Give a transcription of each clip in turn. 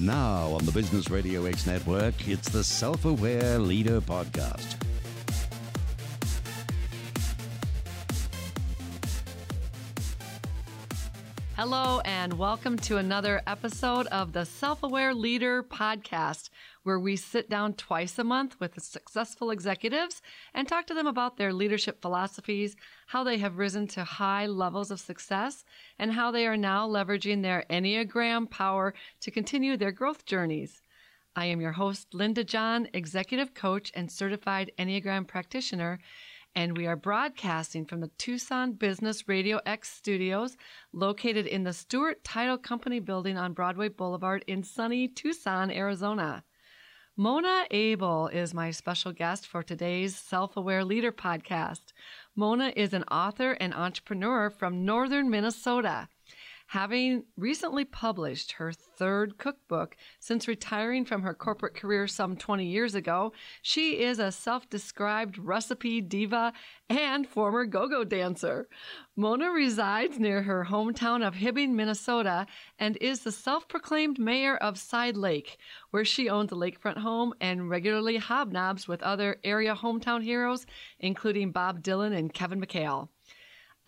Now on the Business Radio X network, it's the Self Aware Leader Podcast. Hello, and welcome to another episode of the Self Aware Leader Podcast, where we sit down twice a month with successful executives and talk to them about their leadership philosophies, how they have risen to high levels of success, and how they are now leveraging their Enneagram power to continue their growth journeys. I am your host, Linda John, executive coach and certified Enneagram practitioner and we are broadcasting from the Tucson Business Radio X studios located in the Stewart Title Company building on Broadway Boulevard in sunny Tucson, Arizona. Mona Abel is my special guest for today's Self Aware Leader podcast. Mona is an author and entrepreneur from northern Minnesota. Having recently published her third cookbook since retiring from her corporate career some 20 years ago, she is a self described recipe diva and former go go dancer. Mona resides near her hometown of Hibbing, Minnesota, and is the self proclaimed mayor of Side Lake, where she owns a lakefront home and regularly hobnobs with other area hometown heroes, including Bob Dylan and Kevin McHale.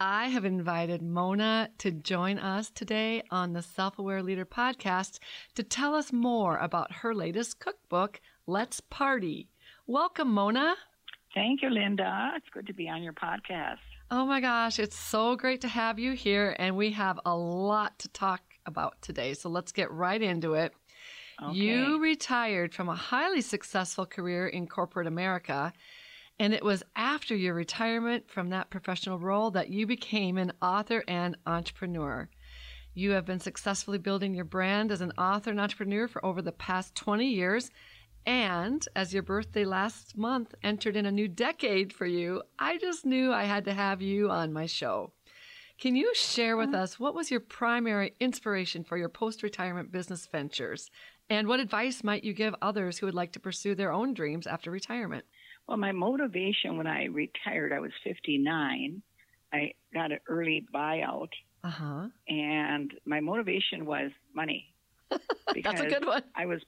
I have invited Mona to join us today on the Self Aware Leader podcast to tell us more about her latest cookbook, Let's Party. Welcome, Mona. Thank you, Linda. It's good to be on your podcast. Oh my gosh, it's so great to have you here, and we have a lot to talk about today. So let's get right into it. Okay. You retired from a highly successful career in corporate America and it was after your retirement from that professional role that you became an author and entrepreneur. You have been successfully building your brand as an author and entrepreneur for over the past 20 years. And as your birthday last month entered in a new decade for you, I just knew I had to have you on my show. Can you share with mm-hmm. us what was your primary inspiration for your post retirement business ventures? And what advice might you give others who would like to pursue their own dreams after retirement? Well, my motivation when I retired, I was 59. I got an early buyout. Uh-huh. And my motivation was money. That's a good one. I was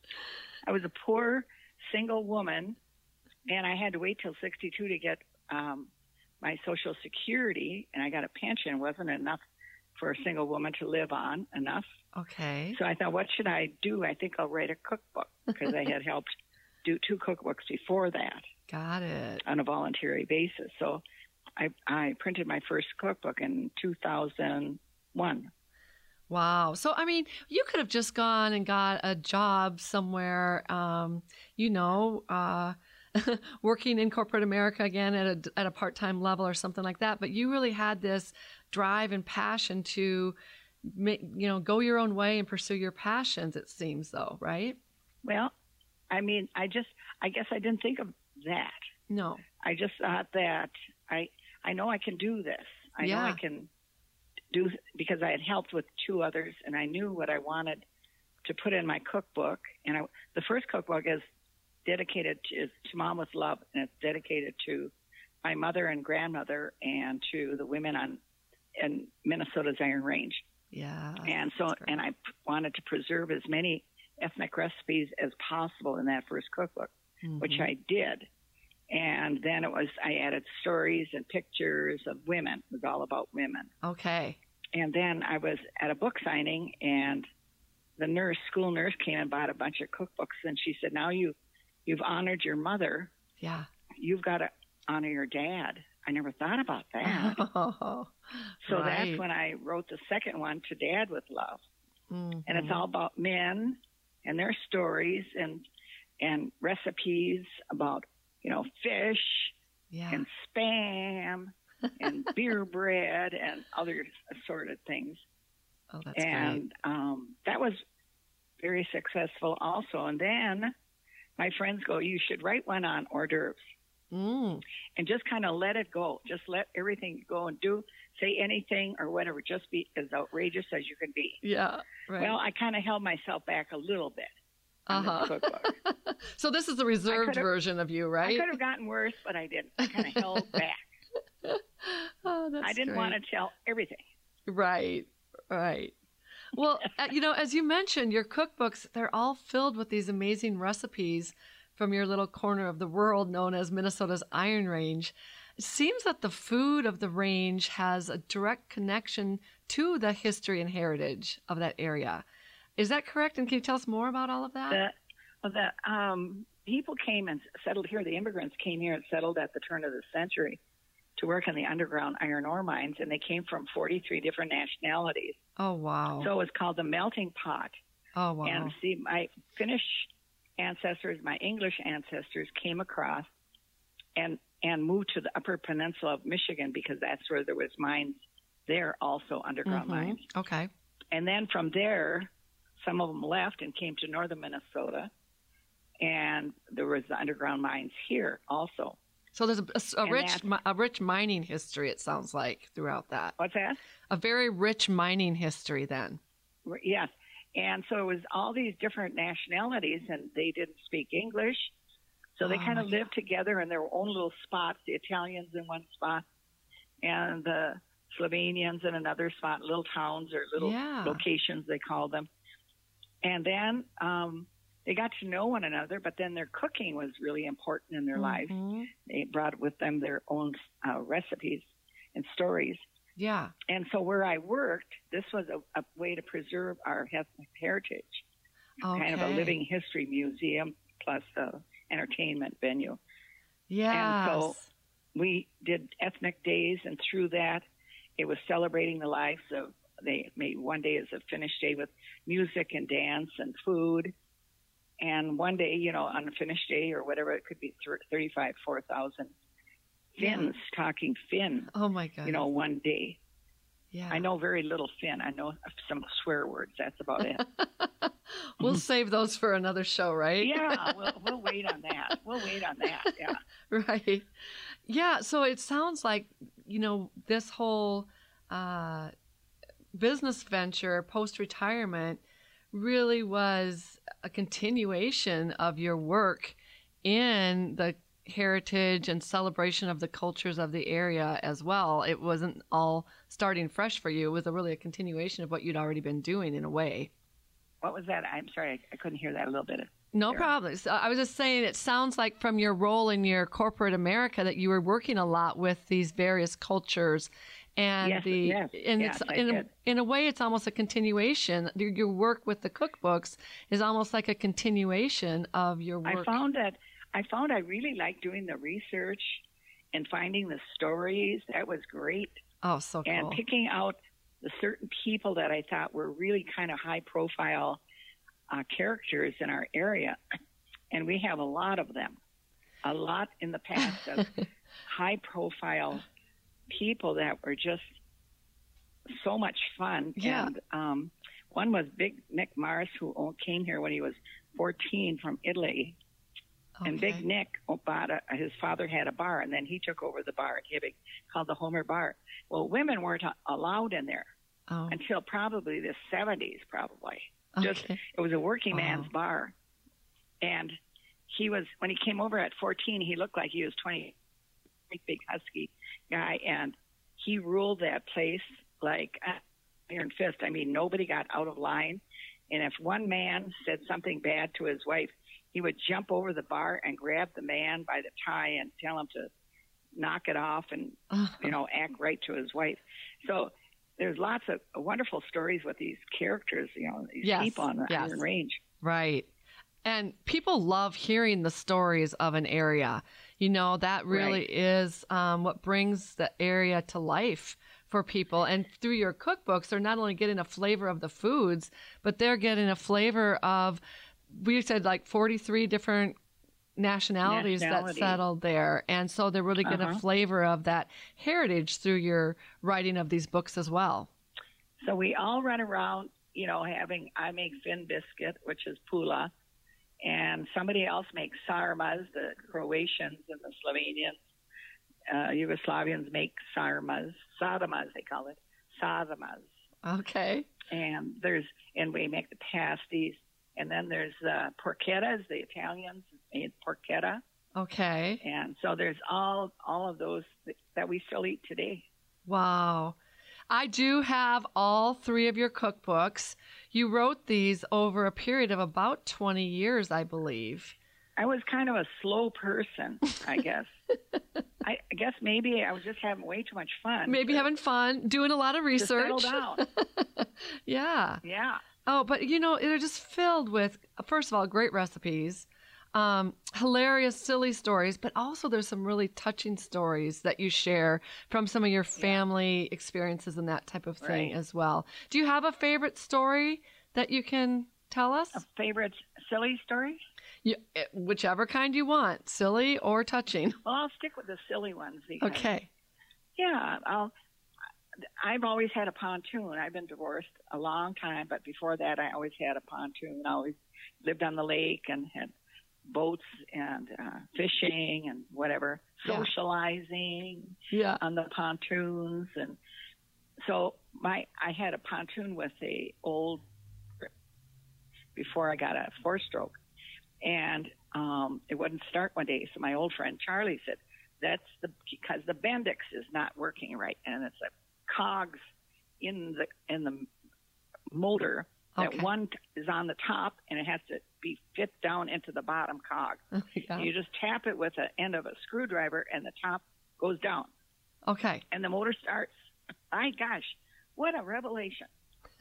I was a poor single woman and I had to wait till 62 to get um my social security and I got a pension it wasn't enough for a single woman to live on enough. Okay. So I thought what should I do? I think I'll write a cookbook because I had helped do two cookbooks before that. Got it. On a voluntary basis. So I, I printed my first cookbook in 2001. Wow. So, I mean, you could have just gone and got a job somewhere, um, you know, uh, working in corporate America again at a, at a part time level or something like that. But you really had this drive and passion to, make, you know, go your own way and pursue your passions, it seems, though, right? Well, I mean, I just, I guess I didn't think of that. No. I just thought that I I know I can do this. I yeah. know I can do because I had helped with two others and I knew what I wanted to put in my cookbook and I, the first cookbook is dedicated to, is to mom with love and it's dedicated to my mother and grandmother and to the women on in Minnesota's Iron Range. Yeah. And so and I wanted to preserve as many ethnic recipes as possible in that first cookbook mm-hmm. which I did. And then it was, I added stories and pictures of women. It was all about women. Okay. And then I was at a book signing and the nurse, school nurse came and bought a bunch of cookbooks and she said, now you, you've honored your mother. Yeah. You've got to honor your dad. I never thought about that. Oh, so right. that's when I wrote the second one to Dad with Love. Mm-hmm. And it's all about men and their stories and and recipes about, you know, fish yeah. and spam and beer bread and other assorted things. Oh, that's and great. um, that was very successful also. And then my friends go, you should write one on hors d'oeuvres. Mm. And just kind of let it go. Just let everything go and do, say anything or whatever. Just be as outrageous as you can be. Yeah. Right. Well, I kind of held myself back a little bit. Uh-huh. so this is the reserved version of you, right? I could have gotten worse, but I didn't. I kind of held back. oh, that's I didn't great. want to tell everything. Right, right. well, uh, you know, as you mentioned, your cookbooks, they're all filled with these amazing recipes from your little corner of the world known as Minnesota's Iron Range. It seems that the food of the range has a direct connection to the history and heritage of that area. Is that correct? And can you tell us more about all of that? The, the um, people came and settled here. The immigrants came here and settled at the turn of the century to work in the underground iron ore mines, and they came from 43 different nationalities. Oh, wow. So it was called the melting pot. Oh, wow. And see, my Finnish ancestors, my English ancestors came across and and moved to the Upper Peninsula of Michigan because that's where there was mines there, also underground Mhm. mines. Okay. And then from there, some of them left and came to northern Minnesota, and there was the underground mines here also. So there's a, a- a rich, a rich mining history. It sounds like throughout that, What's that? a very rich mining history. Then, Yes. And so it was all these different nationalities, and they didn't speak English. So they Oh, kind of lived together in their own little spots. The Italians in one spot, and the Slovenians in another spot, little towns or little Yeah. locations, they call them. And then um, they got to know one another, but then their cooking was really important in their lives. Mhm. They brought with them their own uh, recipes and stories. yeah, And so where I worked, this was a, a way to preserve our ethnic heritage, okay. kind of a living history museum plus a entertainment venue. Yeah. And so- We did ethnic days, and through that, it was celebrating the lives of. They made one day is a finished day with music and dance and food, and one day, you know, on a finished day or whatever, it could be thir- thirty-five, four thousand Yeah. Finns talking Finn. oh my god. You know, one day. yeah. I know very little Finn. I know some swear words. That's about it. we'll save those for another show, right? yeah, we'll, we'll wait on that. We'll wait on that. Yeah. right. Yeah. So it sounds like you know this whole uh, business venture post retirement really was a continuation of your work in the heritage and celebration of the cultures of the area as well. It wasn't all starting fresh for you. It was a really a continuation of what you'd already been doing in a way. What was that? I'm sorry, I, I couldn't hear that a little bit. No Sure. problem. So I was just saying, it sounds like from your role in your corporate America that you were working a lot with these various cultures, and Yes, the yes, and yes, it's I in a, in a way it's almost a continuation. Your, your work with the cookbooks is almost like a continuation of your work. I found that I found I really liked doing the research and finding the stories. That was great. oh, so cool. And picking out the certain people that I thought were really kind of high profile uh, characters in our area. And we have a lot of them. A lot in the past of high profile people that were just so much fun. Yeah. And um, one was Big Nick Mars, who came here when he was 14 from Italy. And Big Nick bought a, his father had a bar, and then he took over the bar at Hibbing called the Homer Bar. Well, women weren't allowed in there oh, until probably the 70s, probably. Okay. Just it was a working Wow. man's bar, and he was when he came over at 14, he looked like he was 20, big, big husky guy, and he ruled that place like iron fist. I mean, nobody got out of line, and if one man said something bad to his wife, he would jump over the bar and grab the man by the tie and tell him to knock it off and you know act right to his wife. So there's lots of wonderful stories with these characters, you know, these Yes, people on the yes. Iron Range. Right. And people love hearing the stories of an area. You know, that really Right. is um, what brings the area to life for people. And through your cookbooks, they're not only getting a flavor of the foods, but they're getting a flavor of, we said like 43 different nationalities, that settled there. And so they're really getting a Uh-huh. flavor of that heritage through your writing of these books as well. So we all run around, you know, having I make fin biscuit, which is pulla, and somebody else makes sarmas. The Croatians and the Slovenians, uh, Yugoslavians make sarmas, sadamas they call it, sadamas. Okay. And there's and we make the pasties, and then there's uh, porchettas. The Italians made porchetta, Okay. and so there's all all of those that we still eat today. Wow. I do have all three of your cookbooks. You wrote these over a period of about 20 years, I believe. I was kind of a slow person, I guess. I, I guess maybe I was just having way too much fun. Maybe having fun, doing a lot of research. settle down. yeah. Yeah. Oh, but you know, they're just filled with, first of all, great recipes, um, hilarious, silly stories, but also there's some really touching stories that you share from some of your family experiences and that type of thing Right. as well. Do you have a favorite story that you can tell us? A favorite silly story? You, eh, whichever kind you want, silly or touching. Well, I'll stick with the silly ones. Because, Okay. Yeah, I'll. I've always had a pontoon. I've been divorced a long time, but before that, I always had a pontoon. I always lived on the lake and had boats and uh, fishing and whatever, Yeah. socializing Yeah. on the pontoons, and so my I had a pontoon with a old before I got a four stroke, and um, it wouldn't start one day. So my old friend Charlie said, "That's the because the Bendix is not working right, and it's a cogs in the in the motor that one is on the top and it has to be fit down into the bottom cog. Oh yeah. You just tap it with the end of a screwdriver, and the top goes down, Okay. and the motor starts. My gosh, what a revelation!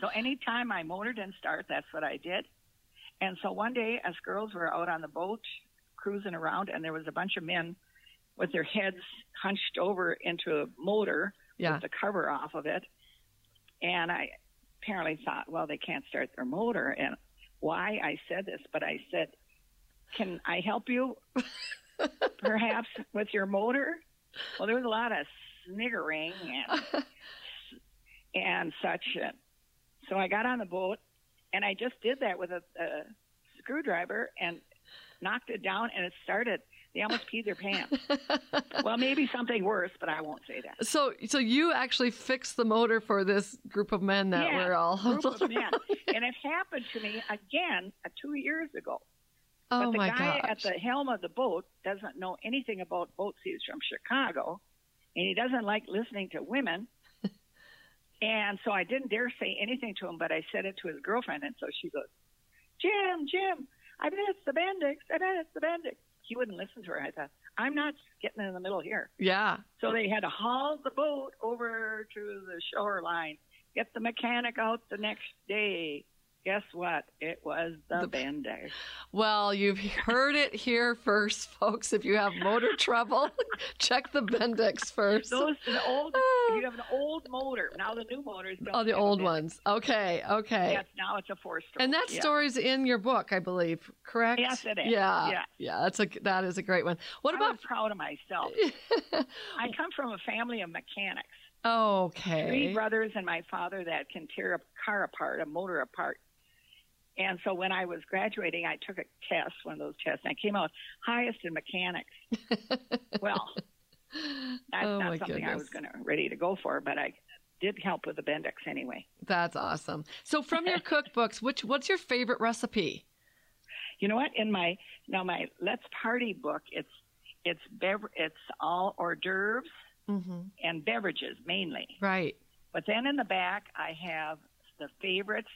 so anytime my motor didn't start, that's what I did. And so one day, us girls were out on the boat cruising around, and there was a bunch of men with their heads hunched over into a motor Yeah. with the cover off of it. And I apparently thought, well, they can't start their motor. And why I said this, but I said, can I help you perhaps with your motor? Well, there was a lot of sniggering and, and such. And so I got on the boat and I just did that with a, a screwdriver and knocked it down and it started. They almost peed their pants. well, maybe something worse, but I won't say that. So, so you actually fixed the motor for this group of men that Yeah, were all group of men. And it happened to me again uh, two years ago. oh but the my guy gosh! at the helm of the boat doesn't know anything about boats. He's from Chicago, and he doesn't like listening to women. and so I didn't dare say anything to him, but I said it to his girlfriend, and so she goes, "Jim, Jim, I bet it's the Bendix. I bet it's the Bendix." He wouldn't listen to her. I thought, I'm not getting in the middle here. yeah. So they had to haul the boat over to the shoreline, get the mechanic out the next day. Guess what? It was the, The- Bendix. Well, you've heard it here first, folks. If you have motor trouble, check the Bendix first. Those the old. Ah. If you have an old motor, now the new motors. Don't oh, the old ones. Okay, okay. Yes, now it's a four stroke. And that yeah. story's in your book, I believe. Correct? Yes, it is. Yeah, Yeah. yeah. That's a that is a great one. What I about? proud of myself. I come from a family of mechanics. Okay. Three brothers and my father that can tear a car apart, a motor apart. And so when I was graduating, I took a test, one of those tests, and I came out highest in mechanics. well, that's Oh, not something I was going to ready to go for, but I did help with the Bendix anyway. That's awesome. So, from your cookbooks, which what's your favorite recipe? You know what? In my now my Let's Party book, it's it's bever- it's all hors d'oeuvres Mm-hmm. and beverages mainly. Right. But then in the back, I have the favorites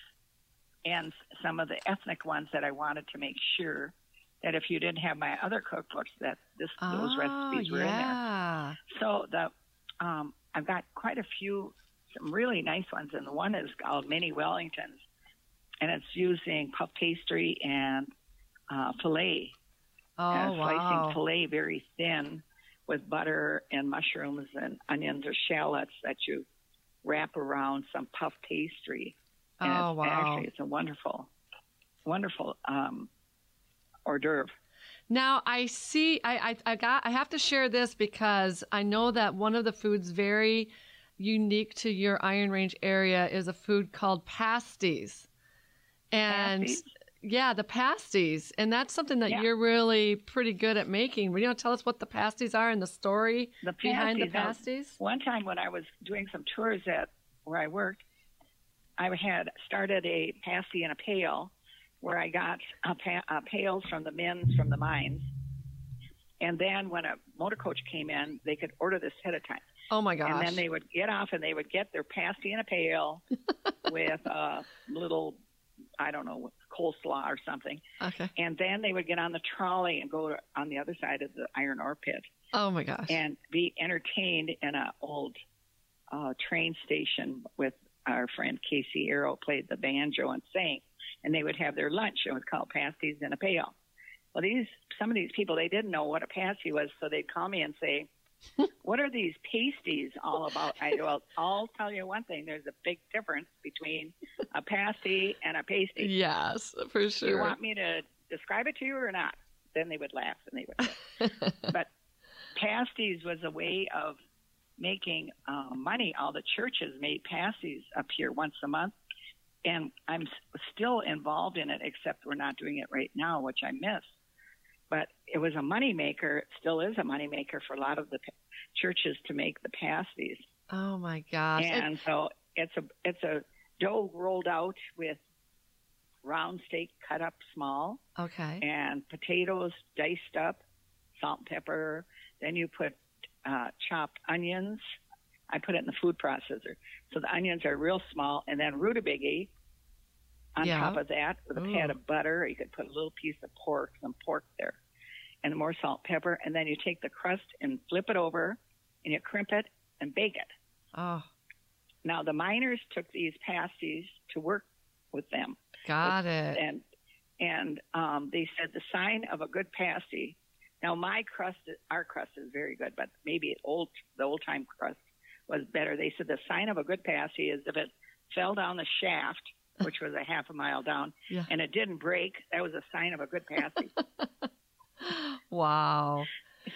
and some of the ethnic ones that I wanted to make sure that if you didn't have my other cookbooks, that this those oh, recipes were in there. So the um, I've got quite a few, some really nice ones, and the one is called Mini Wellingtons, and it's using puff pastry and uh, filet, Oh and slicing wow. filet very thin with butter and mushrooms and onions or shallots that you wrap around some puff pastry. And Oh it's wow. Actually, it's a wonderful, wonderful um, hors d'oeuvre. Now I see. I, I I got. I have to share this because I know that one of the foods very unique to your Iron Range area is a food called pasties, and Pasties? yeah, the pasties, and that's something that Yeah. you're really pretty good at making. Will you tell us what the pasties are and the story The behind the pasties, now, pasties? One time when I was doing some tours at where I worked, I had started a pasty in a pail where I got a pa- uh, pails from the men from the mines. And then when a motor coach came in, they could order this ahead of time. Oh my gosh. And then they would get off and they would get their pasty in a pail with a little, I don't know, coleslaw or something. okay. And then they would get on the trolley and go on the other side of the iron ore pit Oh my gosh. and be entertained in a old uh, train station with our friend Casey Arrow played the banjo and sang, and they would have their lunch. It was called pasties and a pail. Well, these some of these people they didn't know what a pasty was, so they'd call me and say, "What are these pasties all about?" I well, I'll tell you one thing. There's a big difference between a pasty and a pasty. yes, for sure. Do you want me to describe it to you or not? Then they would laugh and they would. But pasties was a way of making uh, money. All the churches made pasties up here once a month, and I'm still involved in it, except we're not doing it right now, which I miss. But it was a money maker. It still is a money maker for a lot of the pa- churches to make the pasties. oh my gosh. And- And so it's a it's a dough rolled out with round steak cut up small okay. and potatoes diced up, salt and pepper. Then you put uh, chopped onions. I put it in the food processor. So the onions are real small, and then rutabaga on Yeah. top of that with a pat of butter. You could put a little piece of pork, some pork there, and more salt and pepper. And then you take the crust and flip it over, and you crimp it and bake it. Oh, Now the miners took these pasties to work with them, got it. and and um, they said the sign of a good pasty. Now my crust, our crust is very good, but maybe old the old time crust was better. They said the sign of a good pasty is if it fell down the shaft, which was a half a mile down, Yeah. and it didn't break. That was a sign of a good pasty. wow.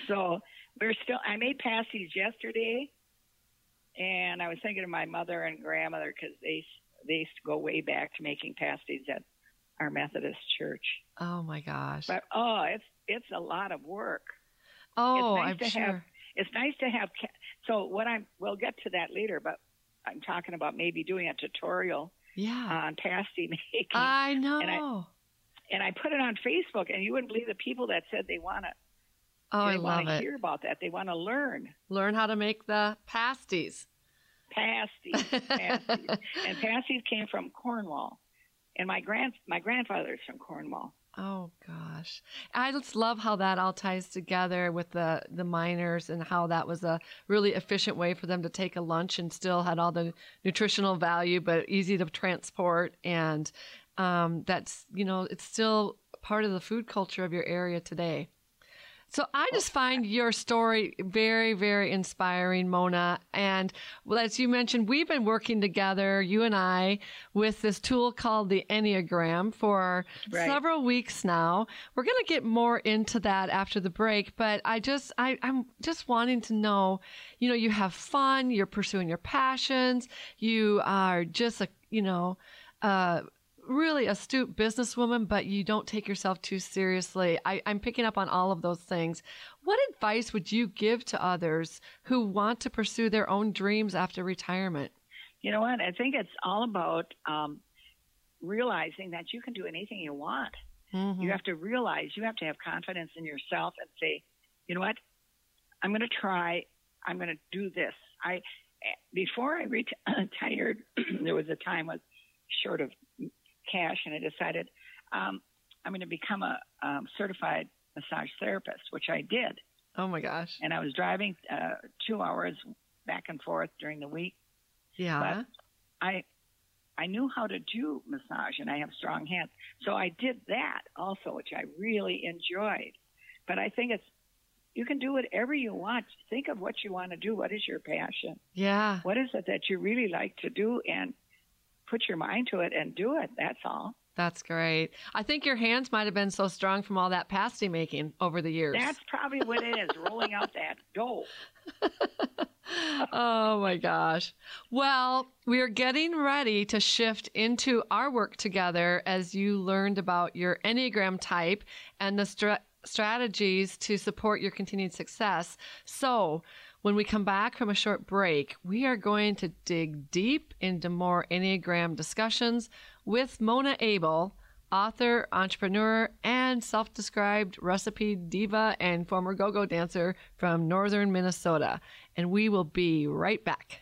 so we're still. I made pasties yesterday, and I was thinking of my mother and grandmother because they they used to go way back to making pasties at our Methodist church. Oh my gosh. But oh, it's it's a lot of work. oh, nice I'm to sure. have- It's nice to have. So what I'm we'll get to that later, but I'm talking about maybe doing a tutorial yeah. on pasty making, I know. and I- and I put it on Facebook, and you wouldn't believe the people that said they want to. oh, I they love to it. hear about that. They want to learn Learn how to make the pasties. pasties, pasties, and pasties came from Cornwall, and my grand my grandfather's from Cornwall. Oh gosh, I just love how that all ties together with the the miners and how that was a really efficient way for them to take a lunch and still had all the nutritional value, but easy to transport. And um, that's you know it's still part of the food culture of your area today. So I just find your story very, very inspiring, Mona. And as you mentioned, we've been working together, you and I, with this tool called the Enneagram for Right. several weeks now. We're going to get more into that after the break, but I just, I, I'm just wanting to know, you know, you have fun, you're pursuing your passions, you are just a, you know, uh, really astute businesswoman, but you don't take yourself too seriously. I, I'm picking up on all of those things. What advice would you give to others who want to pursue their own dreams after retirement? You know what? I think it's all about um, realizing that you can do anything you want. Mhm. You have to realize you have to have confidence in yourself and say, you know what? I'm going to try. I'm going to do this. I before I retired, there was a time I was short of cash, and I decided um, I'm going to become a um, certified massage therapist, which I did. Oh my gosh. And I was driving uh, two hours back and forth during the week. Yeah. I I knew how to do massage and I have strong hands. So I did that also, which I really enjoyed. But I think it's you can do whatever you want. Think of what you want to do. What is your passion? yeah. What is it that you really like to do and put your mind to it and do it. That's all. That's great. I think your hands might have been so strong from all that pasty making over the years. That's probably what it is, rolling out that dough. oh my gosh. Well, we are getting ready to shift into our work together as you learned about your Enneagram type and the stra- strategies to support your continued success. So, when we come back from a short break, we are going to dig deep into more Enneagram discussions with Mona Abel, author, entrepreneur, and self described recipe diva and former go go dancer from northern Minnesota. And we will be right back.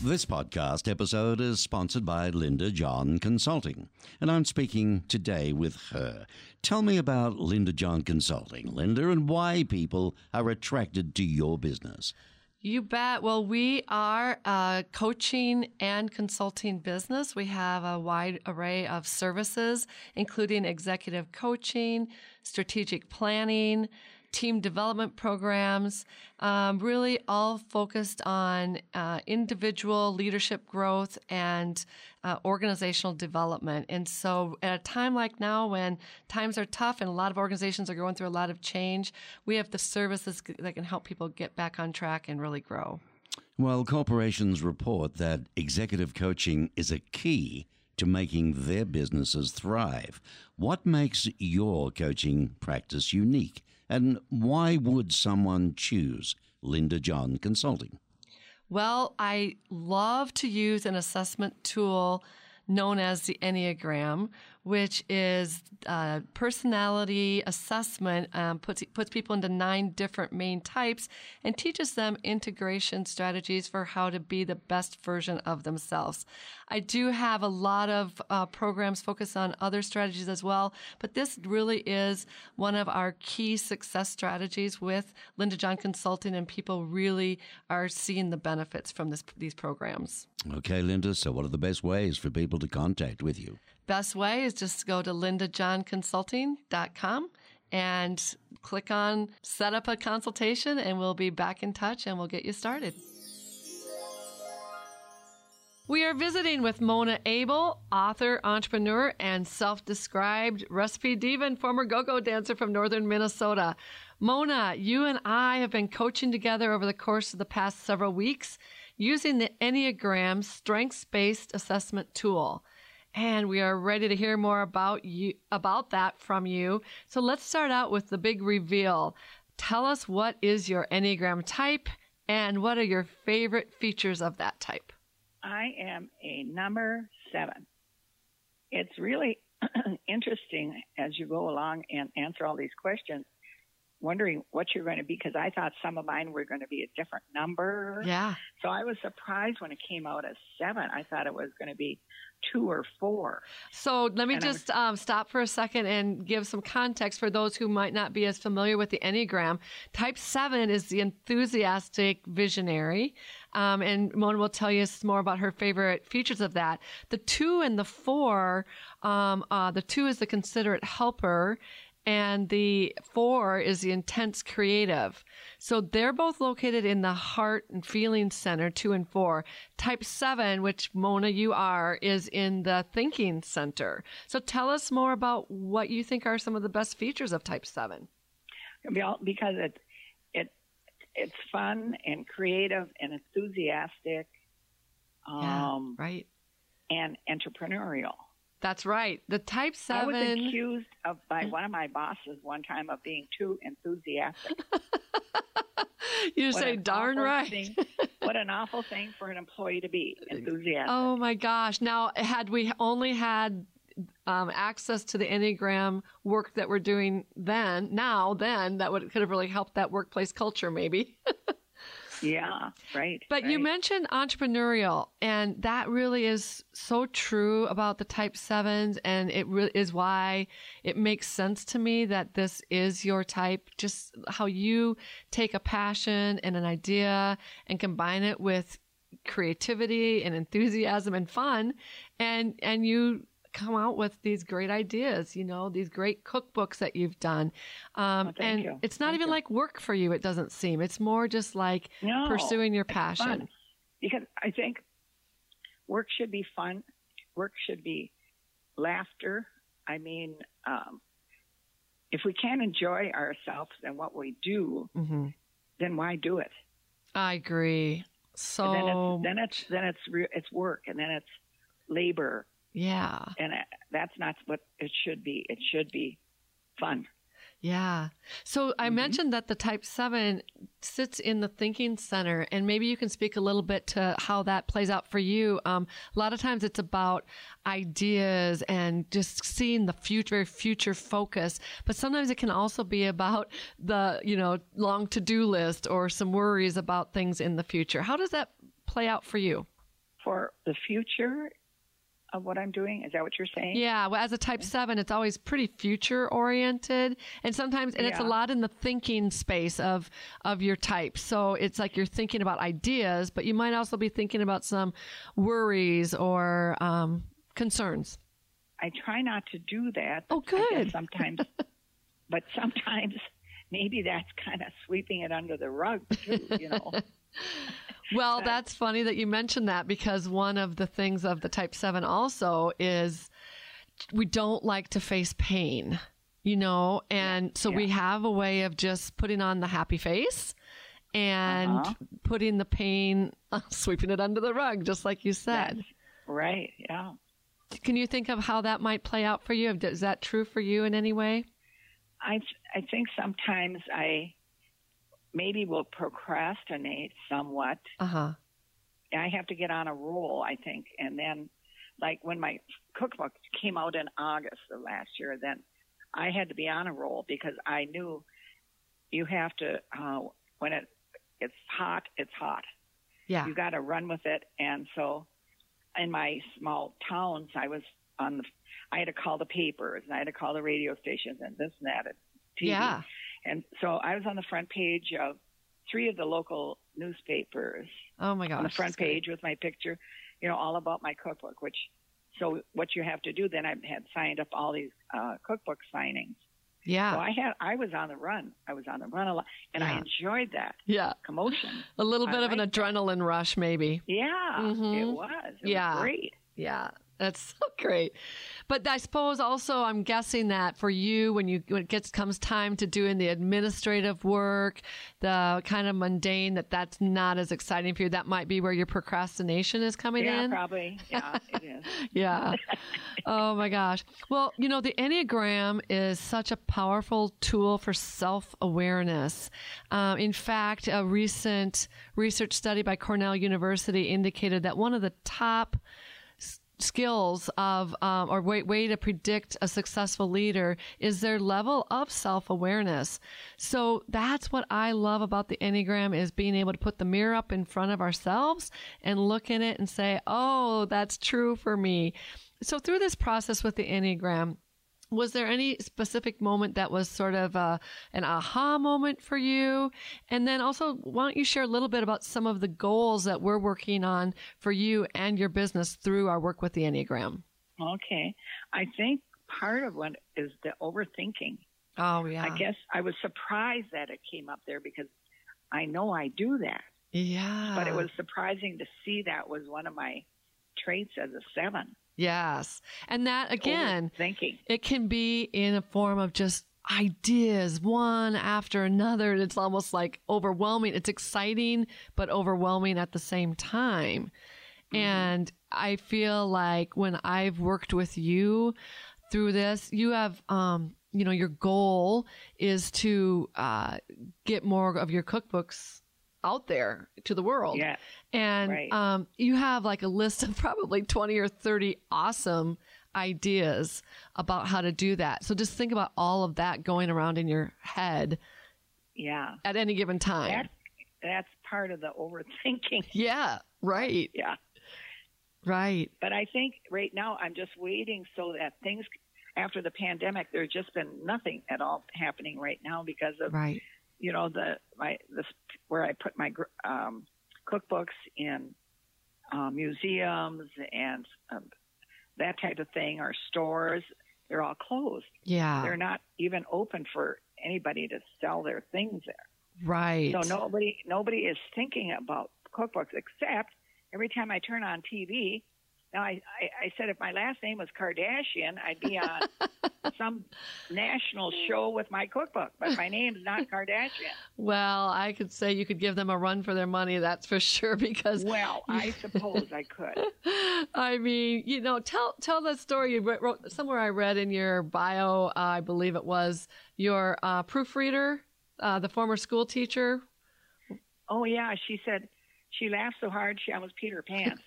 This podcast episode is sponsored by Linda John Consulting, and I'm speaking today with her. Tell me about Linda John Consulting, Linda, and why people are attracted to your business. You bet. Well, we are a coaching and consulting business. We have a wide array of services, including executive coaching, strategic planning, team development programs, um, really all focused on uh, individual leadership growth and uh, organizational development. And so, at a time like now, when times are tough and a lot of organizations are going through a lot of change, we have the services that can help people get back on track and really grow. Well, corporations report that executive coaching is a key to making their businesses thrive. What makes your coaching practice unique? And why would someone choose Linda John Consulting? Well, I love to use an assessment tool known as the Enneagram, which is a personality assessment, um, puts, puts people into nine different main types and teaches them integration strategies for how to be the best version of themselves. I do have a lot of uh, programs focused on other strategies as well, but this really is one of our key success strategies with Linda John Consulting, and people really are seeing the benefits from this, these programs. Okay, Linda, so what are the best ways for people to contact with you? Best way is just go to lindajohnconsulting.com and click on set up a consultation, and we'll be back in touch and we'll get you started. We are visiting with Mona Abel, author, entrepreneur, and self described recipe diva and former go go dancer from northern Minnesota. Mona, you and I have been coaching together over the course of the past several weeks using the Enneagram strengths based assessment tool. And we are ready to hear more about you about that from you. So let's start out with the big reveal. Tell us what is your Enneagram type and what are your favorite features of that type? I am a number seven. It's really interesting as you go along and answer all these questions, wondering what you're going to be because I thought some of mine were going to be a different number. Yeah. So I was surprised when it came out as seven. I thought it was going to be two or four. So let me And just um, stop for a second and give some context for those who might not be as familiar with the Enneagram. Type 7 is the enthusiastic visionary. Um, and Mona will tell you more about her favorite features of that. The two and the four, um, uh, the two is the considerate helper, and the four is the intense creative. So they're both located in the heart and feeling center, two and four. Type seven, which Mona, you are, is in the thinking center. So tell us more about what you think are some of the best features of type seven. Because it, it, it's fun and creative and enthusiastic um, yeah, right. and entrepreneurial. That's right. The type seven. I was accused of by one of my bosses one time of being too enthusiastic. you What say darn right. thing- what an awful thing for an employee to be enthusiastic. Oh my gosh. Now, had we only had um, access to the Enneagram work that we're doing then, now, then, that would could have really helped that workplace culture, maybe. Yeah, right. But you mentioned entrepreneurial, and that really is so true about the type sevens, and it really is why it makes sense to me that this is your type. Just how you take a passion and an idea and combine it with creativity and enthusiasm and fun, and and you come out with these great ideas. You know, these great cookbooks that you've done, um, Oh, and you. it's not Thank even you. like work for you. It doesn't seem. It's more just like No, pursuing your passion. fun. because I think work should be fun. Work should be laughter. I mean, um, if we can't enjoy ourselves and what we do, hmm then why do it? I agree. So And then it's then it's then it's re- it's work, and then it's labor, yeah. and that's not what it should be. It should be fun. Yeah. So I mm-hmm. mentioned that the type 7 sits in the thinking center, and maybe you can speak a little bit to how that plays out for you. Um, a lot of times it's about ideas and just seeing the future, future focus, but sometimes it can also be about the, you know, long to do list or some worries about things in the future. How does that play out for you? For the future, of what I'm doing? Is that what you're saying? Yeah. Well, as a type seven, it's always pretty future oriented, and sometimes, and yeah. it's a lot in the thinking space of of your type. So it's like you're thinking about ideas, but you might also be thinking about some worries or um, concerns. I try not to do that. Oh, good. Sometimes, but sometimes maybe that's kind of sweeping it under the rug too. You know. well, that's funny that you mentioned that because one of the things of the type 7 also is we don't like to face pain, you know, and so yeah. we have a way of just putting on the happy face and uh-huh. putting the pain, sweeping it under the rug, just like you said. That's right. Yeah. Can you think of how that might play out for you? Is that true for you in any way? I I think sometimes I maybe will procrastinate somewhat. Uh huh. I have to get on a roll, I think, and then, like when my cookbook came out in August of last year, then I had to be on a roll because I knew you have to uh, when it it's hot, it's hot. Yeah. You got to run with it, and so in my small towns, I was on the. I had to call the papers, and I had to call the radio stations, and this and that, and TV. Yeah. And so I was on the front page of three of the local newspapers. Oh my gosh. On the front page great. with my picture, you know, all about my cookbook, which so what you have to do then I had signed up all these uh, cookbook signings. Yeah. So I had I was on the run. I was on the run a lot and yeah. I enjoyed that. Yeah. Commotion. A little bit I of an adrenaline that. rush maybe. Yeah. Mm-hmm. It was. It yeah. Was great. Yeah. That's so great. But I suppose also I'm guessing that for you, when you when it gets comes time to doing the administrative work, the kind of mundane, that that's not as exciting for you. That might be where your procrastination is coming in. yeah, in. Probably. Yeah, it is. yeah. oh my gosh. Well, you know, the Enneagram is such a powerful tool for self awareness. Um, in fact, a recent research study by Cornell University indicated that one of the top skills of um, or way, way to predict a successful leader is their level of self-awareness. So that's what i love about the enneagram is being able to put the mirror up in front of ourselves and look in it and say oh that's true for me. So through this process with the enneagram was there any specific moment that was sort of uh, an aha moment for you? And then also, why don't you share a little bit about some of the goals that we're working on for you and your business through our work with the Enneagram? Okay. I think part of what is the overthinking. Oh, yeah. I guess I was surprised that it came up there because I know I do that. Yeah. But it was surprising to see that was one of my traits as a seven. Yes. And that again, thinking. It can be in a form of just ideas one after another. It's almost like overwhelming. It's exciting, but overwhelming at the same time. Mm-hmm. And I feel like when I've worked with you through this, you have, um, you know, your goal is to uh, get more of your cookbooks out there to the world. Yeah. And right. um, you have like a list of probably 20 or 30 awesome ideas about how to do that. So just think about all of that going around in your head. Yeah. At any given time. That, that's part of the overthinking. Yeah, right. Yeah. Right. But I think right now I'm just waiting so that things after the pandemic, there's just been nothing at all happening right now because of right you know the my this where I put my um, cookbooks in uh, museums and um, that type of thing or stores. They're all closed. Yeah, they're not even open for anybody to sell their things there. Right. So nobody nobody is thinking about cookbooks except every time I turn on TV, Now, I, I, I said if my last name was Kardashian, I'd be on some national show with my cookbook, but my name's not Kardashian. Well, I could say you could give them a run for their money, that's for sure, because. Well, I suppose I could. I mean, you know, tell tell the story you wrote somewhere I read in your bio, uh, I believe it was your uh, proofreader, uh, the former school teacher. Oh, yeah. She said she laughed so hard she almost peed her pants.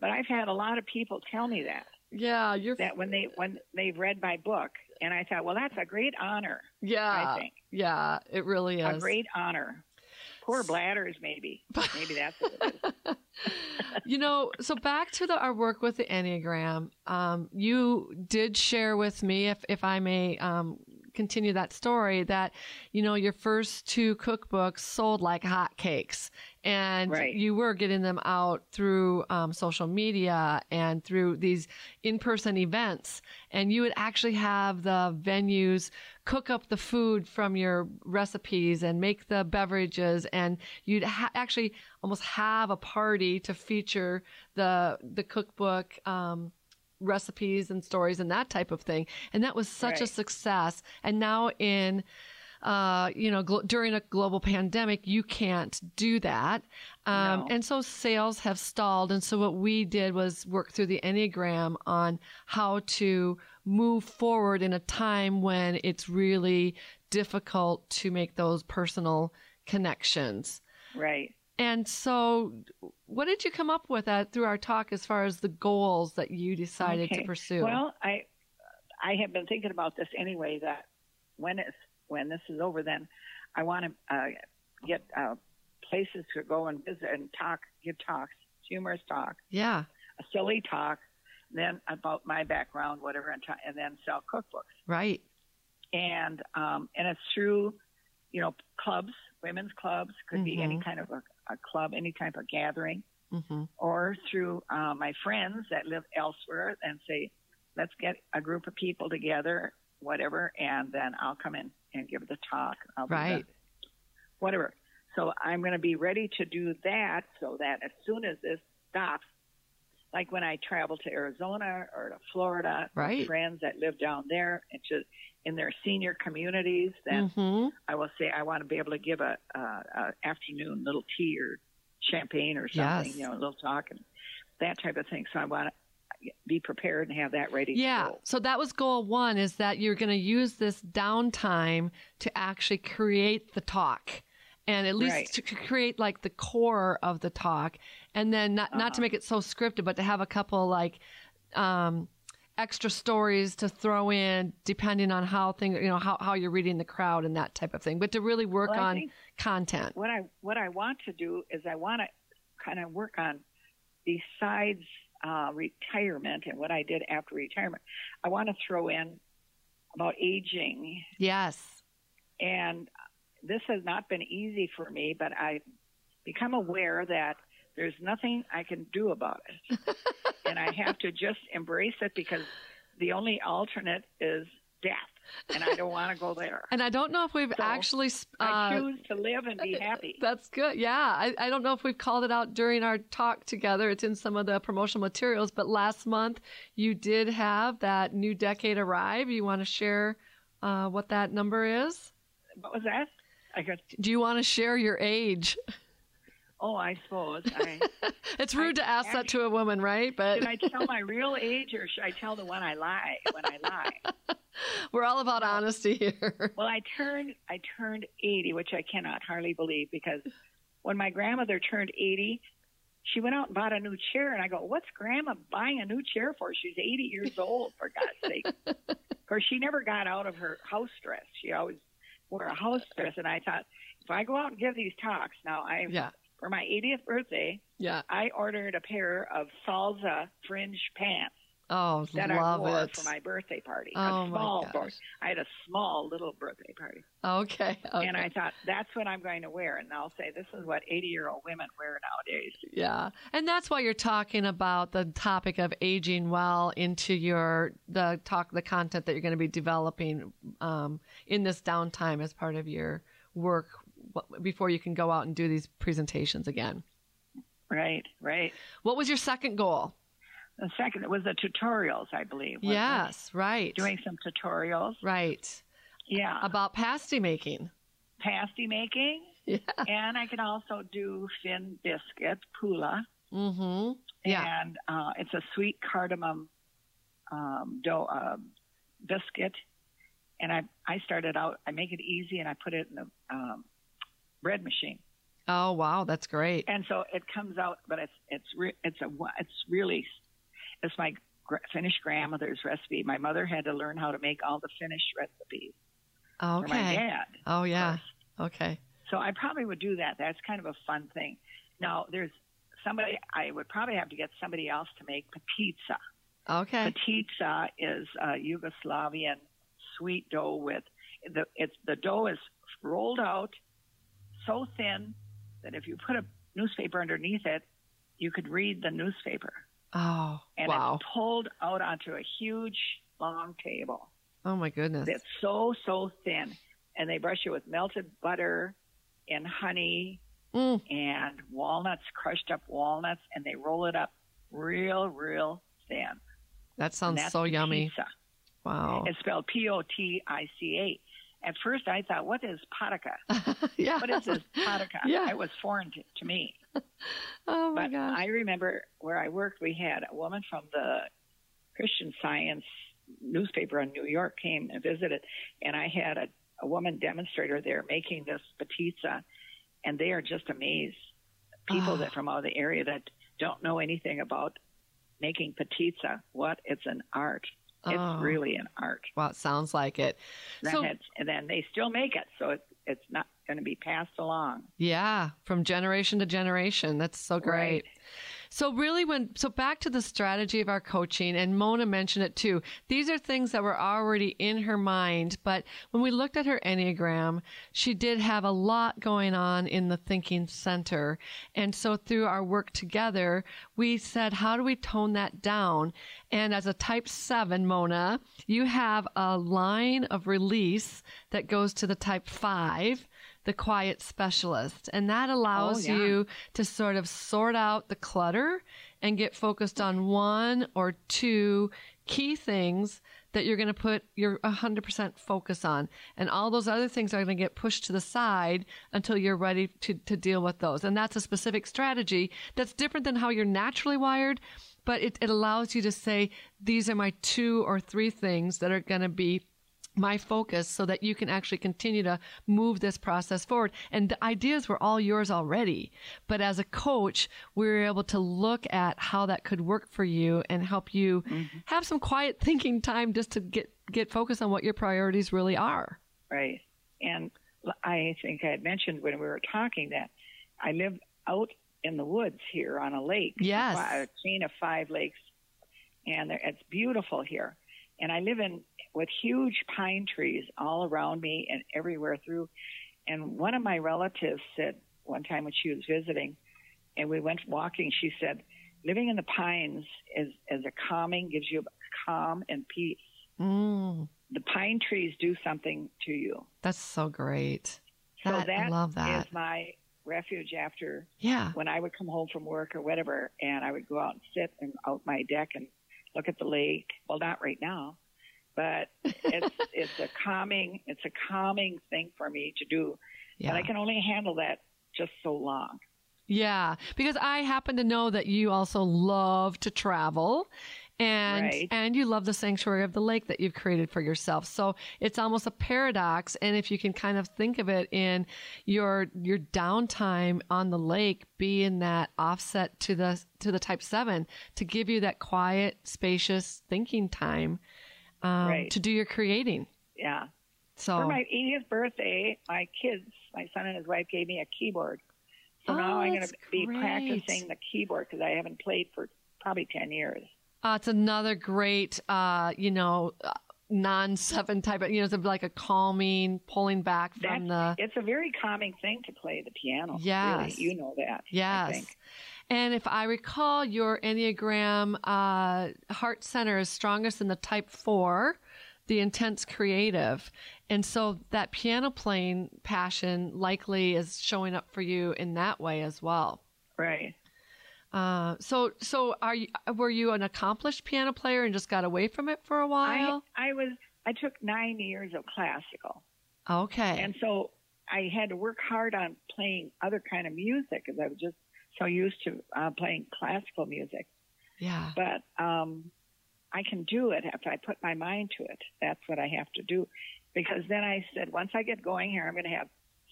But I've had a lot of people tell me that. Yeah, you're that when they when they've read my book, and I thought, well, that's a great honor. Yeah, I think. Yeah, it really is a great honor. Poor bladders, maybe. Maybe that's what it is. you know, so back to the, our work with the Enneagram. Um, you did share with me, if if I may um, continue that story, that you know your first two cookbooks sold like hotcakes, and right. you were getting them out through um, social media and through these in-person events. And you would actually have the venues cook up the food from your recipes and make the beverages. And you'd ha- actually almost have a party to feature the the cookbook um, recipes and stories and that type of thing and that was such right. a success and now in uh, you know, gl- during a global pandemic, you can't do that. Um, no. And so sales have stalled. And so what we did was work through the Enneagram on how to move forward in a time when it's really difficult to make those personal connections. Right. And so, what did you come up with at, through our talk as far as the goals that you decided okay. to pursue? Well, I I have been thinking about this anyway. That when it's when this is over, then I want to uh, get uh, places to go and visit and talk, give talks, humorous talk, yeah, a silly talk, then about my background, whatever, and, t- and then sell cookbooks. Right. And um, and it's through, you know, clubs, women's clubs, could mm-hmm. be any kind of a, a, club, any type of gathering, mm-hmm. or through uh, my friends that live elsewhere and say, let's get a group of people together, whatever, and then I'll come in and give the talk. I'll right. The, whatever. So I'm going to be ready to do that so that as soon as this stops, like when I travel to Arizona or to Florida, right. friends that live down there and just in their senior communities, then mm-hmm. I will say I want to be able to give a, a, a afternoon little tea or champagne or something, yes. you know, a little talk and that type of thing. So I want to be prepared and have that ready yeah so that was goal one is that you're going to use this downtime to actually create the talk and at least right. to create like the core of the talk and then not, uh-huh. not to make it so scripted but to have a couple like um, extra stories to throw in depending on how things you know how, how you're reading the crowd and that type of thing but to really work well, on content what i what i want to do is i want to kind of work on besides uh, retirement and what I did after retirement, I want to throw in about aging. Yes. And this has not been easy for me, but I've become aware that there's nothing I can do about it. and I have to just embrace it because the only alternate is death. And I don't want to go there. And I don't know if we've so actually. Uh, I choose to live and be happy. That's good. Yeah. I, I don't know if we've called it out during our talk together. It's in some of the promotional materials. But last month, you did have that new decade arrive. You want to share uh, what that number is? What was that? I got, Do you want to share your age? Oh, I suppose. I, it's rude I, to ask actually, that to a woman, right? But should I tell my real age or should I tell the one I lie when I lie? We're all about honesty here. Well, I turned I turned 80, which I cannot hardly believe because when my grandmother turned 80, she went out and bought a new chair, and I go, "What's Grandma buying a new chair for? She's 80 years old, for God's sake." Of course, she never got out of her house dress. She always wore a house dress, and I thought, if I go out and give these talks now, I yeah. for my 80th birthday, yeah, I ordered a pair of salsa fringe pants. Oh, that love I wore it. for my birthday party. Oh a small my gosh. I had a small little birthday party. Okay, okay. And I thought that's what I'm going to wear. And I'll say this is what 80 year old women wear nowadays. Yeah. And that's why you're talking about the topic of aging well into your the talk the content that you're going to be developing um, in this downtime as part of your work before you can go out and do these presentations again. Right, right. What was your second goal? The second was the tutorials, I believe. wasn't it? Yes, right. Doing some tutorials. right. Yeah. About pasty making. pasty making. Yeah. And I can also do fin biscuit, pulla. Mm-hmm. Yeah. And uh, it's a sweet cardamom um, dough uh, biscuit. And I, I started out, I make it easy and I put it in the um, bread machine. Oh wow, that's great. And so it comes out, but it's, it's, re- it's a, it's really, it's my gr- Finnish grandmother's recipe. My mother had to learn how to make all the Finnish recipes for my dad. Oh yeah. first. Okay. So I probably would do that. That's kind of a fun thing. Now, there's somebody, I would probably have to get somebody else to make the potica. Okay. Potica is a Yugoslavian sweet dough with the it's the dough is rolled out so thin that if you put a newspaper underneath it, you could read the newspaper. Oh And wow. it's pulled out onto a huge long table. Oh my goodness. It's so so thin, and they brush it with melted butter and honey Mm. and walnuts, crushed up walnuts, and they roll it up real, real thin. That sounds so yummy. Potica. Wow. It's spelled P O T I C A. At first, I thought, "What is potica? yeah. What is this potica?" Yeah. It was foreign to, to me. oh my But gosh. I remember where I worked, we had a woman from the Christian Science newspaper in New York came and visited, and I had a, a woman demonstrator there making this potica, and they are just amazed. People Ah. that from out of the area that don't know anything about making potica, what it's an art. Oh. It's really an art. Well, it sounds like it. Then So and then they still make it, so it's it's not going to be passed along. yeah, from generation to generation. That's so great. Right. So really when so back to the strategy of our coaching and Mona mentioned it too. These are things that were already in her mind, but when we looked at her Enneagram, she did have a lot going on in the thinking center. And so through our work together, we said how do we tone that down? And as a type 7 Mona, you have a line of release that goes to the type 5 the quiet specialist. And that oh, allows yeah. you to sort of sort out the clutter and get focused on one or two key things that you're going to put your 100% focus on. And all those other things are going to get pushed to the side until you're ready to, to deal with those. And that's a specific strategy that's different than how you're naturally wired. But it, it allows you to say, these are my two or three things that are going to be my focus so that you can actually continue to move this process forward. And the ideas were all yours already. But as a coach, we were able to look at how that could work for you and help you mm-hmm. have some quiet thinking time just to get, get focused on what your priorities really are. Right. And I think I had mentioned when we were talking that I live out in the woods here on a lake. Yes. A chain of five lakes. And it's beautiful here. And I live in with huge pine trees all around me and everywhere through. And one of my relatives said one time when she was visiting and we went walking, she said, living in the pines is, is a calming, gives you calm and peace. Mm, The pine trees do something to you. that's so great. So That- that I love that. is my refuge after Yeah. when I would come home from work or whatever, and I would go out and sit and out my deck and look at the lake. Well, not right now, but it's it's a calming it's a calming thing for me to do, Yeah. and I can only handle that just so long. Yeah, because I happen to know that you also love to travel and Right. and you love the sanctuary of the lake that you've created for yourself. So it's almost a paradox and if you can kind of think of it in your your downtime on the lake being that offset to the to the type 7 to give you that quiet, spacious thinking time um, Right. to do your creating. Yeah. So For my 80th birthday, my kids, my son and his wife, gave me a keyboard. So Oh, now I'm going to be great. practicing the keyboard because I haven't played for probably 10 years. Uh, it's another great, uh, you know, uh, non seven type of, you know, it's like a calming, pulling back from That's, the. it's a very calming thing to play the piano. Yes. Really. You know that. I Yes. And if I recall, your Enneagram uh, heart center is strongest in the type four, the intense creative. And so that piano playing passion likely is showing up for you in that way as well. Right. Uh, so so are you were you an accomplished piano player and just got away from it for a while? I, I was. I took nine years of classical, okay. and so I had to work hard on playing other kind of music because I was just so used to uh, playing classical music. yeah. But um, I can do it if I put my mind to it. That's what I have to do, because then I said once I get going here, I'm going to have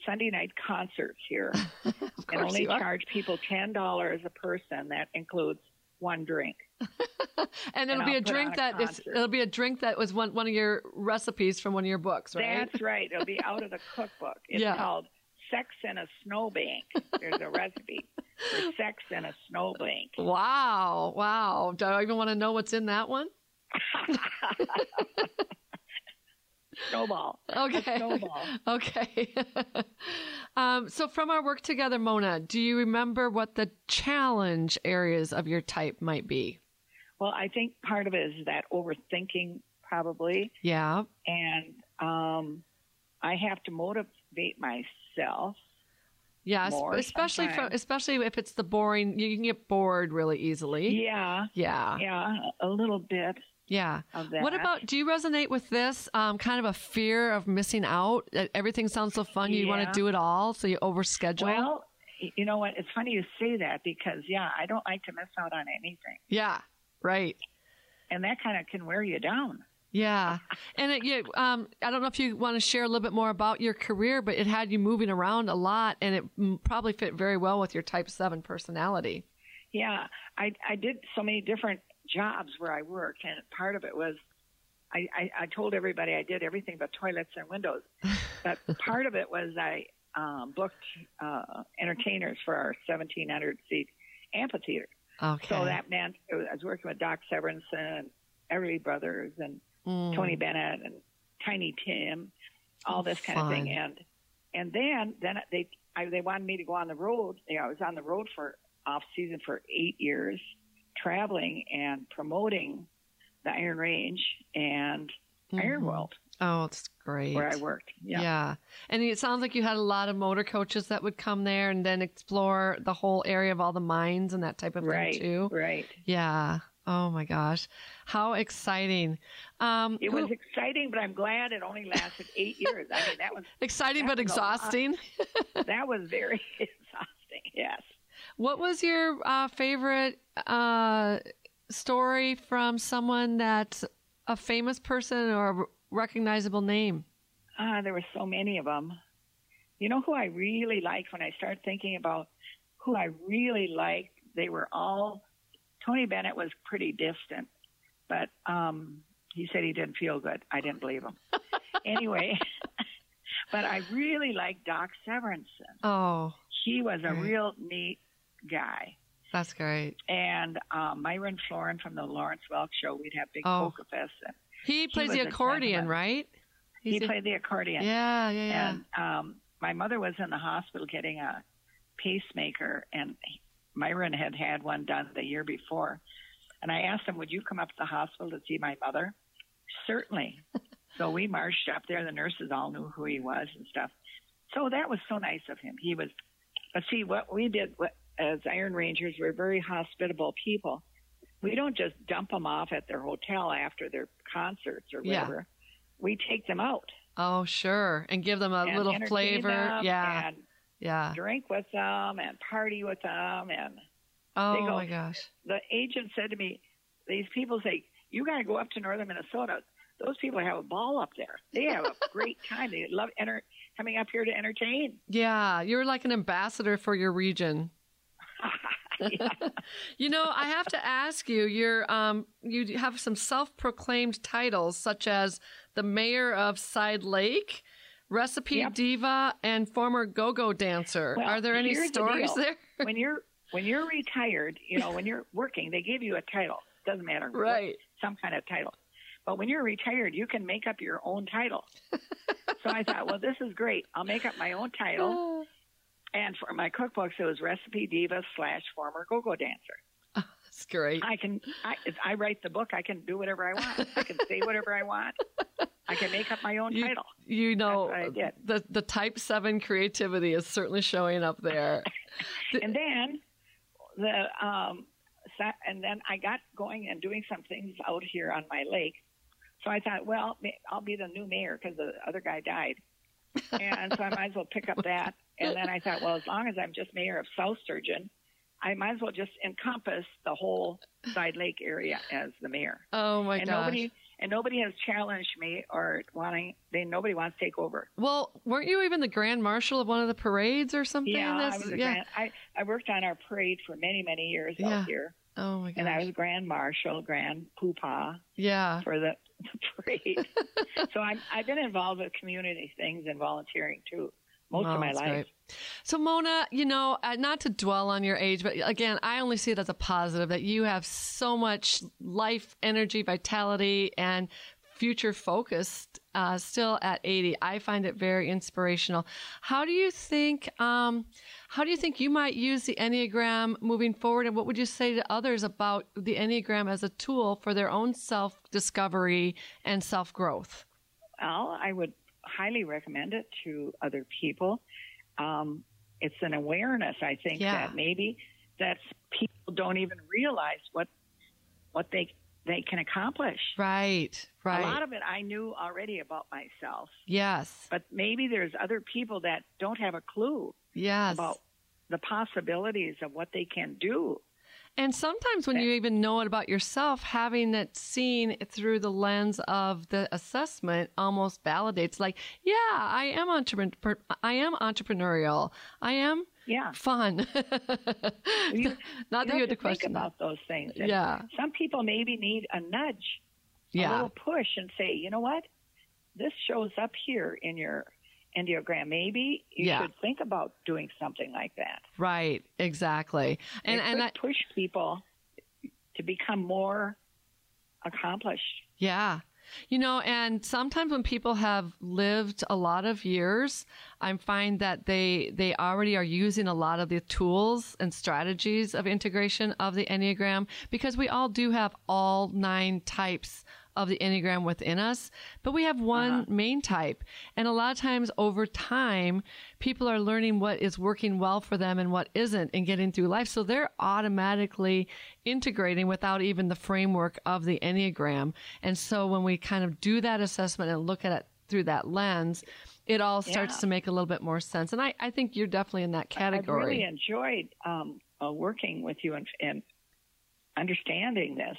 Sunday night concerts here and only charge people ten dollars a person. That includes one drink. And it'll and be a drink a that is it'll be a drink that was one one of your recipes from one of your books, right? That's right. It'll be out of the cookbook. It's Yeah. called Sex in a Snowbank. There's a recipe for sex in a snowbank. Wow, wow. Do I even want to know what's in that one? Snowball. Okay. snowball. Okay. um, so, from our work together, Mona, do you remember what the challenge areas of your type might be? Well, I think part of it is that overthinking, probably, Yeah. and um, have to motivate myself. Yes, especially from, especially if it's the boring, you can get bored really easily. Yeah, Yeah. yeah, a little bit Yeah. What about, do you resonate with this um, kind of a fear of missing out? Everything sounds so fun. You want to do it all, so you overschedule? Well, you know what? It's funny you say that because yeah, I don't like to miss out on anything, yeah, right. and that kind of can wear you down. Yeah, and it, you, um, I don't know if you want to share a little bit more about your career, but it had you moving around a lot, and it probably fit very well with your Type Seven personality. Yeah, I I did so many different jobs where I worked, and part of it was I, I, I told everybody I did everything but toilets and windows. But part of it was I um, booked uh, entertainers for our 1,700 seat amphitheater. Okay. So that meant I was working with Doc Severinsen, Everly Brothers, and Mm. Tony Bennett and Tiny Tim, all this kind of thing. And and then then they I, they wanted me to go on the road. You know, I was on the road for off season for eight years, traveling and promoting the Iron Range and Iron Mhm. World Oh, it's great. where I worked. Yeah. Yeah. And it sounds like you had a lot of motor coaches that would come there and then explore the whole area of all the mines and that type of Right. thing too. Right. Yeah. Oh my gosh. How exciting. Um, It who- was exciting, but I'm glad it only lasted eight years. I mean, that was exciting that but was exhausting. that was very exhausting. Yes. What was your uh, favorite uh, story from someone that's a famous person or a recognizable name? Ah, there were so many of them. You know who I really liked when I started thinking about who I really liked? They were all. Tony Bennett was pretty distant, but um, he said he didn't feel good. I didn't believe him. anyway, but I really liked Doc Severinsen. Oh, He was a real neat guy. that's great. And um, Myron Floren from the Lawrence Welk Show, we'd have big Oh. polka fests. And He plays was the accordion, right? he a- played the accordion. yeah, yeah, yeah. And um, my mother was in the hospital getting a pacemaker, and Myron had had one done the year before. And I asked him, "Would you come up to the hospital to see my mother?" Certainly. so we marched up there. The nurses all knew who he was and stuff. So that was so nice of him. He was. But see, what we did as Iron Rangers, we're very hospitable people. We don't just dump them off at their hotel after their concerts or Yeah. whatever. We take them out oh, sure. And give them a little flavor. Yeah, and yeah. drink with them and party with them. And Oh go- my gosh. the agent said to me, "These people say you got to go up to northern Minnesota. Those people have a ball up there. They have a great time. They love enter- coming up here to entertain." Yeah, you're like an ambassador for your region. You know, I have to ask you, you're um you have some self-proclaimed titles such as the mayor of Side Lake, recipe Yep. diva, and former go-go dancer. Well, Are there any here's the stories there? when you're when you're retired, you know, when you're working, they give you a title. Doesn't matter, Right. Some kind of title. But when you're retired, you can make up your own title. so I thought, well, this is great. I'll make up my own title. And for my cookbooks, it was recipe diva slash former go-go dancer. That's great. I can, I, I write the book, I can do whatever I want. I can say whatever I want. I can make up my own You- title. You know, That's what I did. the the type seven creativity is certainly showing up there. And then the um, and then I got going and doing some things out here on my lake. So I thought, well, I'll be the new mayor because the other guy died, and so I might as well pick up that. And then I thought, well, as long as I'm just mayor of South Sturgeon, I might as well just encompass the whole Side Lake area as the mayor. Oh my and gosh. nobody and nobody has challenged me or wanting. They nobody wants to take over. well, weren't you even the grand marshal of one of the parades or something? Yeah, I was a yeah. grand. I I worked on our parade for many many years Yeah. out here, oh my gosh. and I was grand marshal, grand poopah yeah. for the, the parade. so I'm I've been involved with community things and volunteering too most Wow, of my life. great. So, Mona, you know, uh, not to dwell on your age, but again, I only see it as a positive that you have so much life, energy, vitality, and future focused uh, still at 80. I find it very inspirational. How do you think? Um, how do you think you might use the Enneagram moving forward? And what would you say to others about the Enneagram as a tool for their own self discovery and self growth? Well, I would highly recommend it to other people. Um, it's an awareness, I think, Yeah. that maybe that people don't even realize what what they they can accomplish. Right, right. A lot of it I knew already about myself, yes, but maybe there's other people that don't have a clue yes. about the possibilities of what they can do. And sometimes when you even know it about yourself, having it seen through the lens of the assessment almost validates like, yeah, I am entrepreneur I am entrepreneurial. I am Yeah. fun. You, Not that you you had to question that. about those things. And Yeah. Some people maybe need a nudge, a Yeah. little push, and say, you know what, this shows up here in your enneagram. Maybe you Yeah. should think about doing something like that. Right, exactly. And it and I, push people to become more accomplished. Yeah. You know, and sometimes when people have lived a lot of years, I find that they they already are using a lot of the tools and strategies of integration of the Enneagram because we all do have all nine types of the Enneagram within us, but we have one main type. And a lot of times over time, people are learning what is working well for them and what isn't and getting through life. So they're automatically integrating without even the framework of the Enneagram. And so when we kind of do that assessment and look at it through that lens, it all starts Yeah. to make a little bit more sense. And I, I think you're definitely in that category. I've really enjoyed um, uh, working with you and, and understanding this.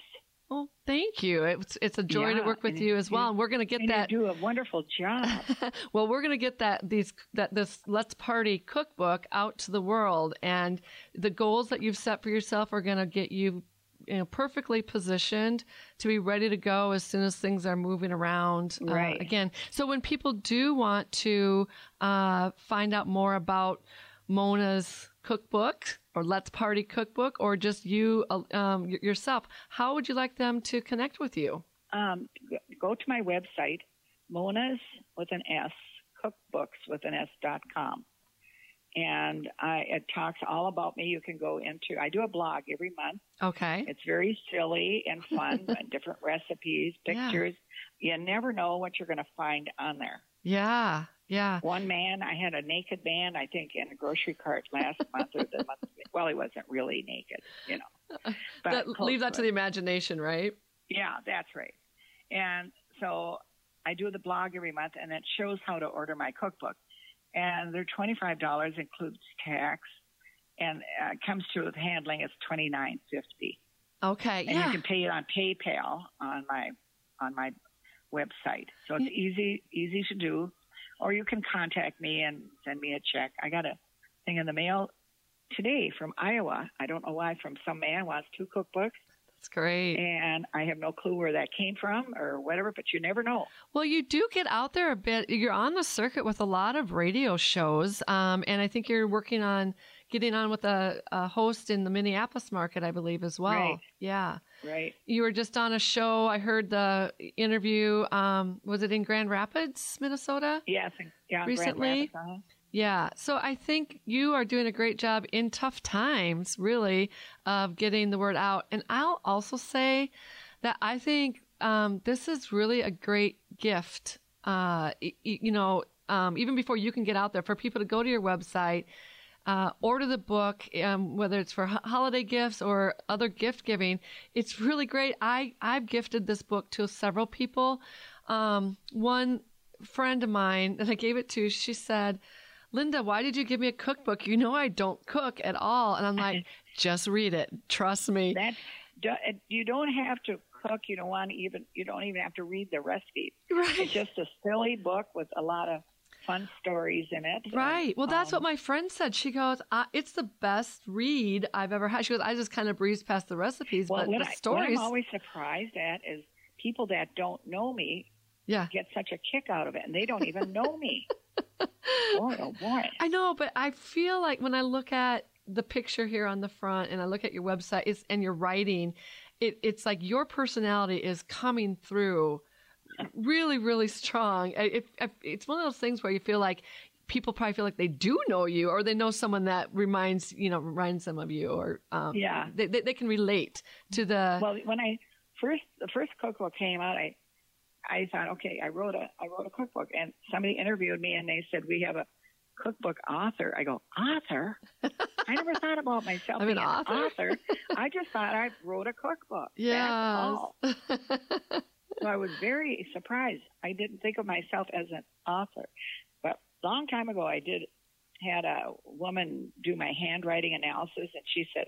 Well, thank you. It's, it's a joy to work with you as well. And we're going to get that. you do a wonderful job. well, we're going to get that these that this Let's Party cookbook out to the world, and the goals that you've set for yourself are going to get you, you know, perfectly positioned to be ready to go as soon as things are moving around uh, again. So when people do want to uh, find out more about Mona's cookbook or Let's Party cookbook, or just you um, yourself, how would you like them to connect with you? um, go to my website, Mona's with an S, cookbooks with an S dot com. And I, it talks all about me. You can go into, I do a blog every month. Okay. It's very silly and fun, and different recipes, Yeah. pictures. You never know what you're going to find on there. Yeah. Yeah. One man, I had a naked man, I think, in a grocery cart last month or the month. Well, he wasn't really naked, you know. But that, leave that to it. the imagination, right? Yeah, that's right. And so I do the blog every month, and it shows how to order my cookbook. And they're twenty five dollars, includes tax, and uh, comes to with handling. It's twenty nine fifty, Okay. and yeah. you can pay it on PayPal on my on my website. So it's easy easy to do, or you can contact me and send me a check. I got a thing in the mail today from Iowa. I don't know why. From some man wants two cookbooks That's great. and I have no clue where that came from or whatever, but you never know. Well, you do get out there a bit. You're on the circuit with a lot of radio shows, um, and I think you're working on getting on with a, a host in the Minneapolis market, I believe, as well. Right. Yeah. Right. You were just on a show. I heard the interview. Um, was it in Grand Rapids, Minnesota? Yes. Yeah. Grand Recently? Uh-huh. Yeah. So I think you are doing a great job in tough times, really, of getting the word out. And I'll also say that I think um, this is really a great gift. Uh, y- y- you know, um, even before you can get out there, for people to go to your website. Uh, order the book, um, whether it's for ho- holiday gifts or other gift giving. It's really great. I I've gifted this book to several people. Um, one friend of mine that I gave it to, she said. Linda, why did you give me a cookbook? You know I don't cook at all. And I'm like, just read it. Trust me. That you don't have to cook. You don't want to even. You don't even have to read the recipes. Right. It's just a silly book with a lot of fun stories in it. Right. Well, that's Um, what my friend said. She goes, "It's the best read I've ever had." She goes, "I just kind of breezed past the recipes, Well, but what, the I, what I'm always surprised at is people that don't know me yeah, get such a kick out of it, and they don't even know me. boy, oh boy. I know, but I feel like when I look at the picture here on the front and I look at your website it's, and your writing, it, it's like your personality is coming through really, really strong. It, it, it's one of those things where you feel like people probably feel like they do know you or they know someone that reminds, you know, reminds them of you or um, Yeah. they, they, they can relate to the, Well, when I first the first cookbook came out, I I thought, okay, I wrote a I wrote a cookbook, and somebody interviewed me, and they said we have a cookbook author. I go author. I never thought about myself I'm an being author. I just thought I wrote a cookbook. All. So I was very surprised. I didn't think of myself as an author, but long time ago, I did had a woman do my handwriting analysis, and she said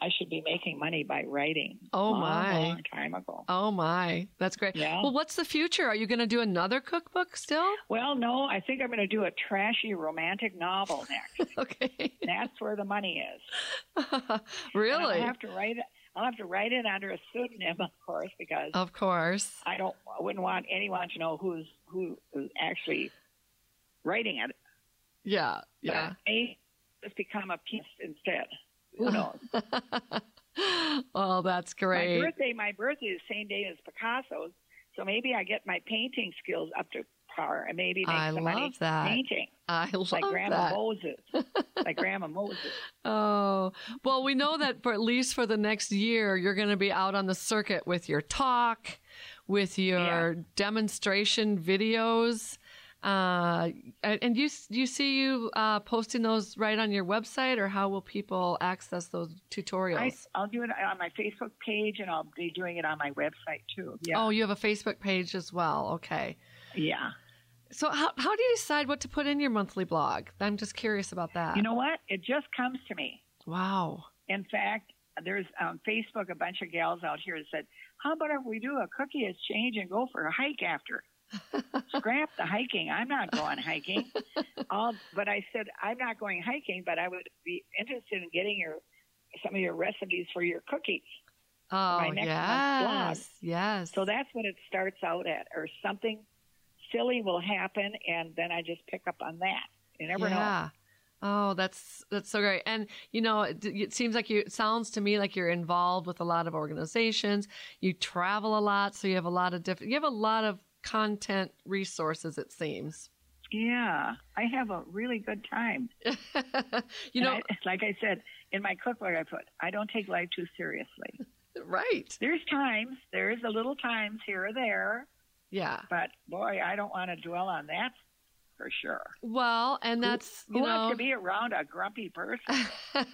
I should be making money by writing. Oh, long, my. long time ago. oh my, that's great. Yeah. Well, what's the future? Are you going to do another cookbook still? Well, no, I think I'm going to do a trashy romantic novel next. Okay. That's where the money is. And really? I'll have to write it. I'll have to write it under a pseudonym, of course, because Of course. I don't. I wouldn't want anyone to know who's who is actually writing it. Yeah. But Yeah. I may just become a piece instead. Who knows? oh, that's great. my birthday. My birthday is the same day as Picasso's, so maybe I get my painting skills up to par and maybe make I some money love that. painting I love like Grandma that. Moses, like Grandma Moses. Oh, well, we know that for at least for the next year, you're going to be out on the circuit with your talk, with your demonstration videos. Uh, and you you see you uh, posting those right on your website, or how will people access those tutorials? I, I'll do it on my Facebook page, and I'll be doing it on my website too. Yeah, Oh, you have a Facebook page as well. Okay. yeah. So how how do you decide what to put in your monthly blog? I'm just curious about that. You know what? It just comes to me. wow. In fact, there's on Facebook a bunch of gals out here that said, "How about if we do a cookie exchange and go for a hike after?" Scrap the hiking. I'm not going hiking. I'll, but I said I'm not going hiking, but I would be interested in getting your some of your recipes for your cookies. Oh my next yes, yes. So that's what it starts out at, or something silly will happen, and then I just pick up on that. You never know. Oh, that's that's so great. And you know, it, it seems like you. It sounds to me like you're involved with a lot of organizations. You travel a lot, so you have a lot of different. You have a lot of content resources. It seems. Yeah, I have a really good time. you And know, I, like I said in my cookbook, I put I don't take life too seriously. right? There's times, there's a little times here or there, Yeah. but boy, I don't want to dwell on that for sure. Well, and that's Who you wants know. to be around a grumpy person?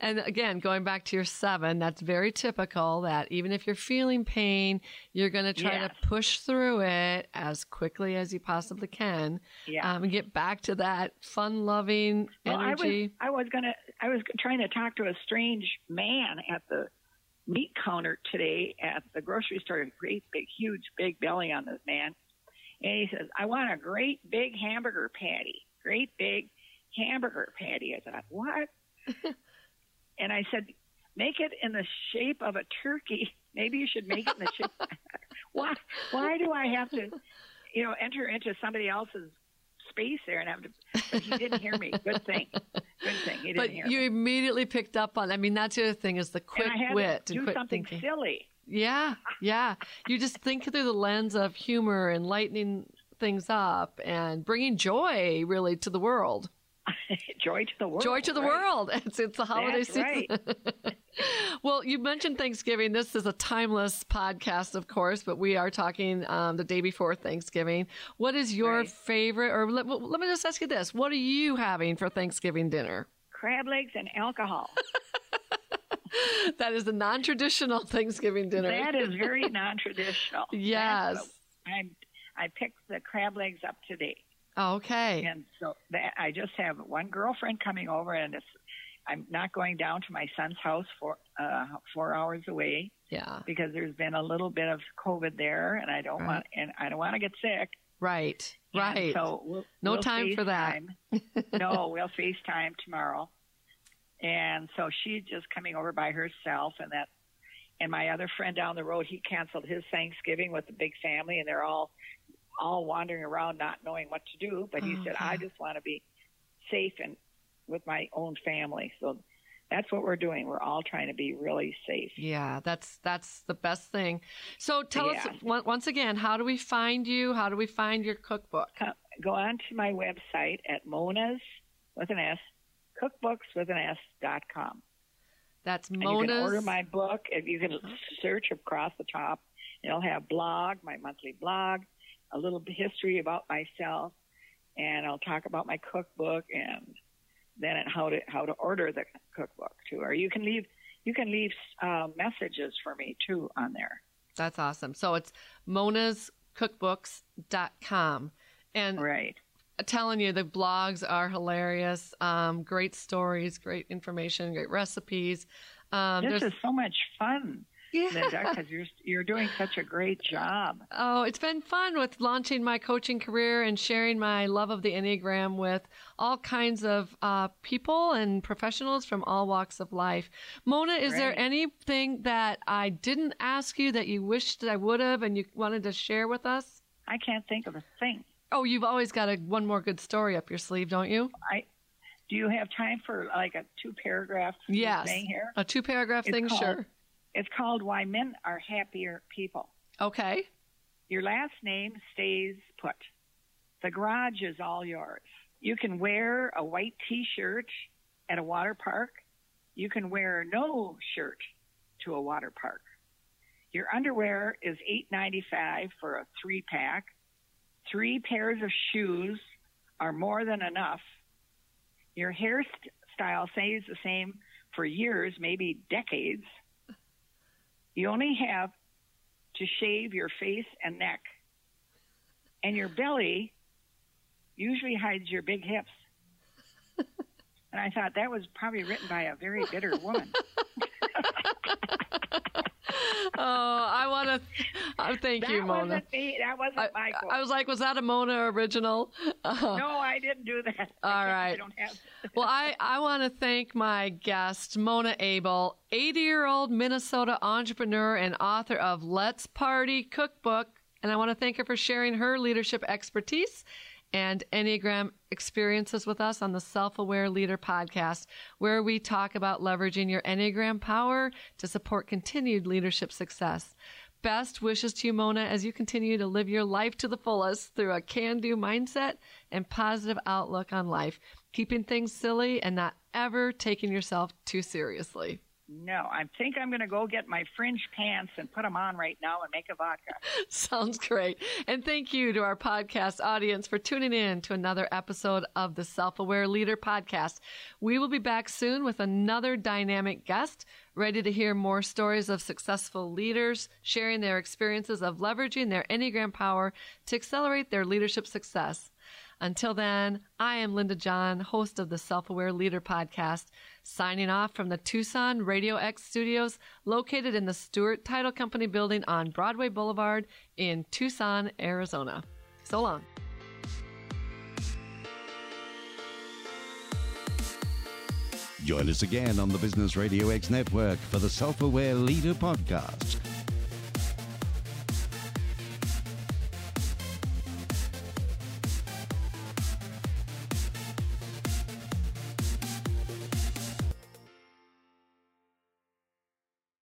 and again, going back to your seven, that's very typical that even if you're feeling pain, you're going to try Yes. to push through it as quickly as you possibly can Yeah. um, and get back to that fun loving well, I was energy. I was gonna I was trying to talk to a strange man at the meat counter today at the grocery store. A great big, huge, big belly on this man, and he says, "I want a great big hamburger patty, great big hamburger patty." I thought, what? and I said, "Make it in the shape of a turkey. Maybe you should make it in the shape." why? Why do I have to, you know, enter into somebody else's space there and have to? But he didn't hear me. Good thing. Good thing he didn't but hear you me. immediately picked up on. I mean, that's the other thing is the quick and wit to and do quick something thinking. silly. Yeah, yeah. You just think through the lens of humor and lightening things up and bringing joy really to the world. Joy to the world. Joy to the right? world. It's it's the holiday That's season. right. well, you mentioned Thanksgiving. This is a timeless podcast, of course, but we are talking um, the day before Thanksgiving. What is your Right. favorite? Or let, let me just ask you this: What are you having for Thanksgiving dinner? Crab legs and alcohol. That is the non-traditional Thanksgiving dinner. That is very non-traditional. Yes. I'm. I picked the crab legs up today, okay. and so that I just have one girlfriend coming over, and it's. I'm not going down to my son's house for uh, four hours away Yeah. because there's been a little bit of COVID there, and I don't Right. want and I don't want to get sick. Right. And Right. So we'll, No we'll time for that. No, we'll FaceTime tomorrow. And so she's just coming over by herself, and that, and my other friend down the road, he canceled his Thanksgiving with the big family, and they're all, all wandering around not knowing what to do. But he Oh, said. I uh-huh. just want to be safe and with my own family. So that's what we're doing. We're all trying to be really safe. Yeah, that's that's the best thing. So tell us Yeah. on- once again, how do we find you? How do we find your cookbook? co- go on to my website at Mona's with an S, cookbooks with an S dot com. That's And you can order my book. If you can uh-huh. search across the top, it'll have blog, my monthly blog, a little history about myself, and I'll talk about my cookbook and then how to how to order the cookbook too. Or you can leave you can leave uh, messages for me too on there. That's awesome. So it's monascookbooks.com. And Right. telling you the blogs are hilarious. Um, great stories, great information, great recipes. Um, This is so much fun. Linda, because you're you're doing such a great job. Oh, it's been fun with launching my coaching career and sharing my love of the Enneagram with all kinds of uh, people and professionals from all walks of life. Mona, is there anything that I didn't ask you that you wished that I would have and you wanted to share with us? I can't think of a thing. Oh, you've always got a one more good story up your sleeve, don't you? I Do you have time for like a two paragraph Yes. thing here? A two paragraph thing, called- sure. It's called Why Men Are Happier People. Okay. Your last name stays put. The garage is all yours. You can wear a white t-shirt at a water park. You can wear no shirt to a water park. Your underwear is $8.95 for a three pack. Three pairs of shoes are more than enough. Your hairstyle stays the same for years, maybe decades. You only have to shave your face and neck. And your belly usually hides your big hips. and I thought that was probably written by a very bitter woman. Oh, I want to uh, thank that you, Mona. wasn't me. That wasn't I, my. I was like, was that a Mona original? Uh, no, I didn't do that. All right. I have. well, I, I want to thank my guest, Mona Abel, 80 year old Minnesota entrepreneur and author of Let's Party Cookbook. And I want to thank her for sharing her leadership expertise and Enneagram experiences with us on the Self Aware Leader podcast, where we talk about leveraging your Enneagram power to support continued leadership success. Best wishes to you, Mona, as you continue to live your life to the fullest through a can do mindset and positive outlook on life, keeping things silly and not ever taking yourself too seriously. No, I think I'm going to go get my fringe pants and put them on right now and make a vodka. Sounds great. And thank you to our podcast audience for tuning in to another episode of the Self Aware Leader Podcast. We will be back soon with another dynamic guest, ready to hear more stories of successful leaders sharing their experiences of leveraging their Enneagram power to accelerate their leadership success. Until then, I am Linda John, host of the Self Aware Leader Podcast, signing off from the Tucson Radio X studios located in the Stewart Title Company building on Broadway Boulevard in Tucson, Arizona. So long. Join us again on the Business Radio X network for the Self Aware Leader podcast